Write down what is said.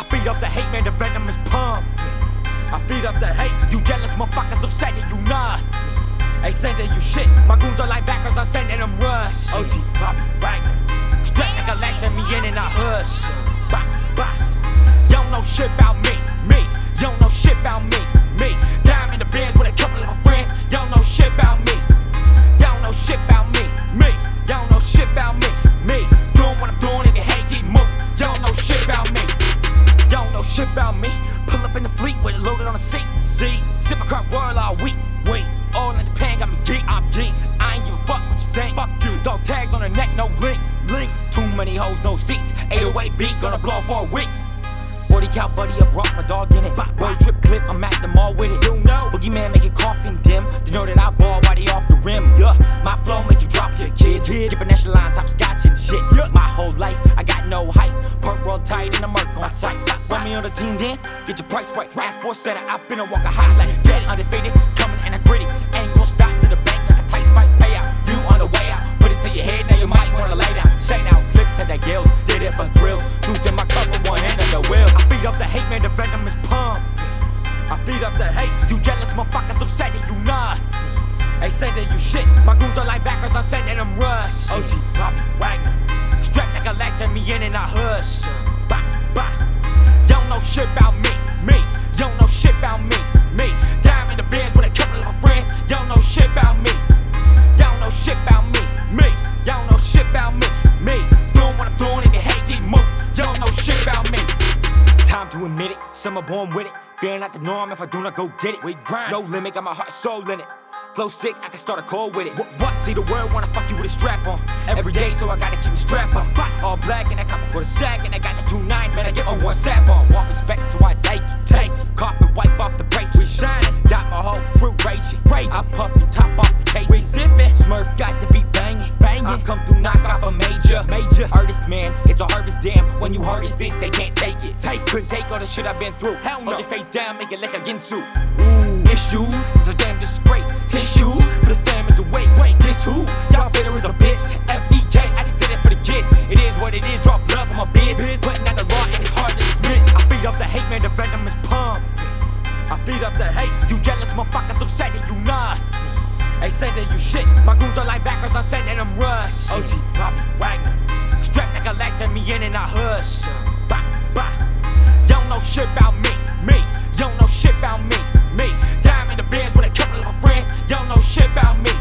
I feed up the hate, man, the venom is pumping. I feed up the hate, you jealous motherfuckers upset that you nothing. Ain't sending you shit, my goons are like backers, I'm sending them rush. OG Bobby Wagner, straight like a lash at me in and I hush. See, sip a crop whirl all week. Wait, all in the pan got me geek. I'm geek. I ain't give a fuck what you think. Fuck you. Dog tags on the neck, no links. Links. Too many hoes, no seats. 808 beat, gonna blow for weeks. 40 cal buddy, I brought my dog in it. Road trip clip, I'm at the mall with it. You know, Boogeyman make it coffin dim. They know that I ball while they off the rim. Yeah, my flow make you drop your kids. kid. Skipping echelon, top scotch and shit. My whole life, I got no height. Perk roll tight and a merc on sight. Want me on the team then? Get your price right. Ass sports center, I've been a walk a highlight. Dead undefeated, coming and I gritty. Ain't gonna stop to the bank like a tight fight payout. You on the way out. Put it to your head, now you might wanna lay down. Say now, clips to that gills. Did it for thrills. Deuce in my cup with one hand on the wheel. I feed up the hate, man, the venom is pumping. I feed up the hate, you jealous motherfuckers upset that you nothing. Ain't sending you shit, my goons are like backers, I'm sending them rush. OG shit about me, me. You don't know shit about me, me. In the bands with a couple of friends, you don't know shit about me. You don't know shit about me, me. You don't know shit about me, me. Doing what I'm doing, if you hate, keep moving. You don't know shit about me. Time to admit it, some are born with it. Fearing not the norm if I do not go get it. We grind, no limit, got my heart soul in it. Flow sick, I can start a call with it. What, what? See the world wanna fuck you with a strap on. Every day, so I gotta keep a strap on. All black and I cop a quarter sack, and I got the two nines, man. I get my one sap on. Want respect, so I take it, take it. Coffin, wipe off the brakes, we shining. Got my whole crew raging, raging. I puff and top off the case, we sipping. Smurf got to be banging, banging. I come through, knock off a major, major. Artist man, it's a harvest damn. When you hard as this, they can't take it. Take, couldn't take all the shit I've been through. Hell no. Hold your face down, make it like a Ginsu. Ooh, issues, it's a damn disgrace. Tissues for the fam in the wait, wait, this who? Y'all bitter as a bitch. FDJ, I just did it for the kids. It is what it is, drop blood for my biz. Putting out the law and it's hard to dismiss. I feed up the hate, man, the venom is pumping. I feed up the hate, you jealous motherfuckers upset that you nothing. Ain't sending you shit, my goons are like backers, I'm sending them rush. OG Bobby Wagner, strapped like a lash at me in and I hush. Bah. You don't know shit about. shit about me.